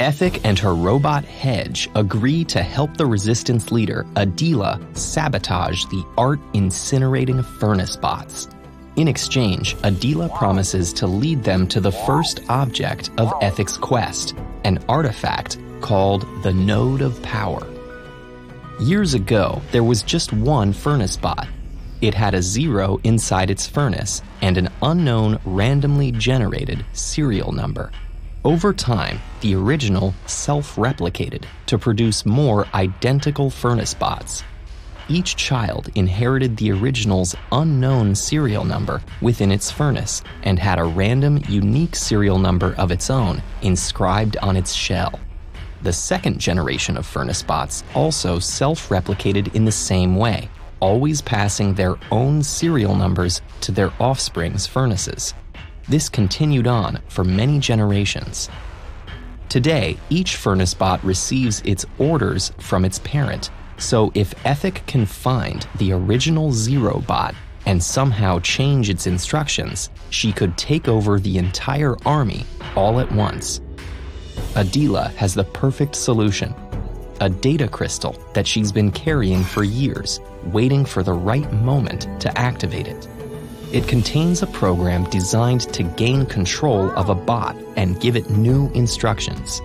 Ethic and her robot Hedge agree to help the resistance leader, Adila, sabotage the art incinerating furnace bots. In exchange, Adila promises to lead them to the first object of Ethic's quest, an artifact called the Node of Power. Years ago, there was just one furnace bot. It had a zero inside its furnace and an unknown randomly generated serial number. Over time, the original self replicated to produce more identical furnace bots each child inherited the original's unknown serial number within its furnace and had a random, unique serial number of its own inscribed on its shell. The second generation of furnace bots also self replicated in the same way, always passing their own serial numbers to their offspring's furnaces. This continued on for many generations. Today, each furnace bot receives its orders from its parent so if Ethic can find the original Zero bot and somehow change its instructions, she could take over the entire army all at once. Adila has the perfect solution a data crystal that she's been carrying for years, waiting for the right moment to activate it. It contains a program designed to gain control of a bot and give it new instructions.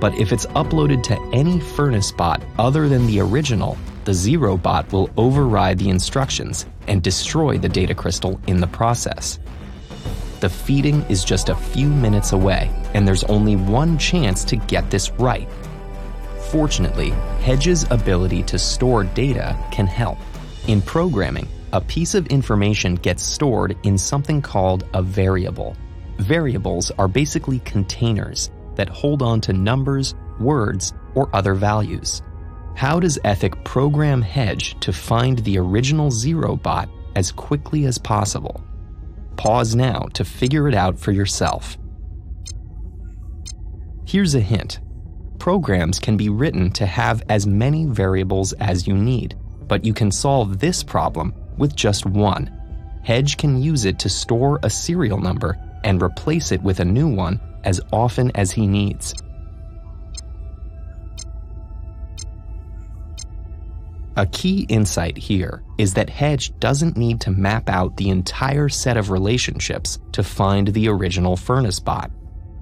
But if it's uploaded to any furnace bot other than the original, the Zero bot will override the instructions and destroy the data crystal in the process. The feeding is just a few minutes away, and there's only one chance to get this right. Fortunately, Hedge's ability to store data can help. In programming, a piece of information gets stored in something called a variable. Variables are basically containers that hold on to numbers, words, or other values. How does Ethic program Hedge to find the original Zero bot as quickly as possible? Pause now to figure it out for yourself. Here's a hint programs can be written to have as many variables as you need, but you can solve this problem with just one. Hedge can use it to store a serial number and replace it with a new one as often as he needs. A key insight here is that Hedge doesn't need to map out the entire set of relationships to find the original furnace bot.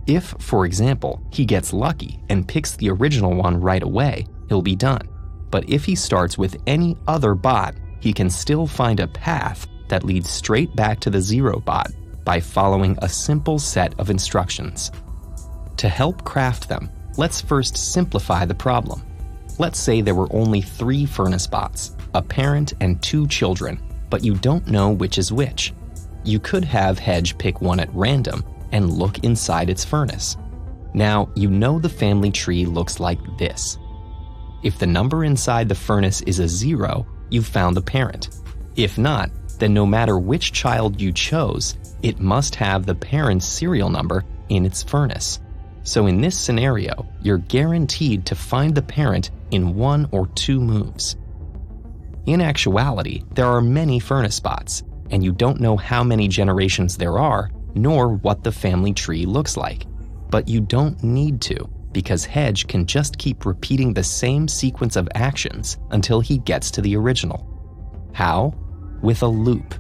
If, for example, he gets lucky and picks the original one right away, he'll be done. But if he starts with any other bot, he can still find a path that leads straight back to the zero bot by following a simple set of instructions. To help craft them, let's first simplify the problem. Let's say there were only three furnace bots, a parent and two children, but you don't know which is which. You could have Hedge pick one at random and look inside its furnace. Now, you know the family tree looks like this. If the number inside the furnace is a zero, you've found the parent. If not, then no matter which child you chose, it must have the parent's serial number in its furnace. So in this scenario, you're guaranteed to find the parent in one or two moves. In actuality, there are many furnace bots, and you don't know how many generations there are, nor what the family tree looks like. But you don't need to, because Hedge can just keep repeating the same sequence of actions until he gets to the original. How? With a loop.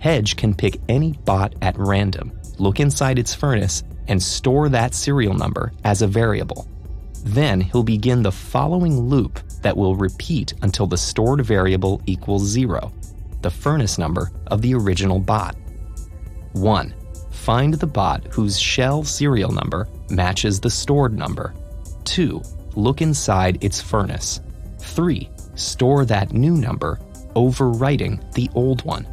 Hedge can pick any bot at random, look inside its furnace, and store that serial number as a variable. Then he'll begin the following loop that will repeat until the stored variable equals zero, the furnace number of the original bot. 1. Find the bot whose shell serial number matches the stored number. 2. Look inside its furnace. 3. Store that new number, overwriting the old one.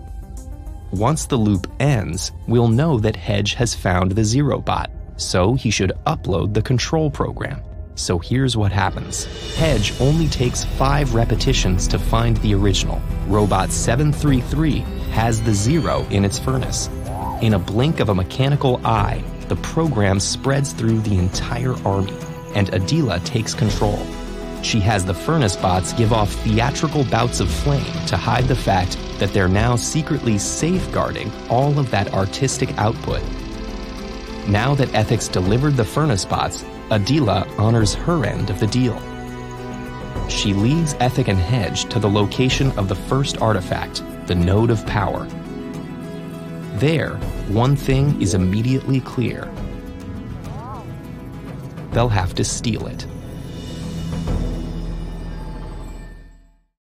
Once the loop ends, we'll know that Hedge has found the zero bot, so he should upload the control program. So here's what happens. Hedge only takes 5 repetitions to find the original. Robot 733 has the zero in its furnace. In a blink of a mechanical eye, the program spreads through the entire army, and Adila takes control. She has the furnace bots give off theatrical bouts of flame to hide the fact that they're now secretly safeguarding all of that artistic output. Now that Ethics delivered the furnace bots, Adila honors her end of the deal. She leads Ethic and Hedge to the location of the first artifact, the Node of Power, there, one thing is immediately clear they'll have to steal it.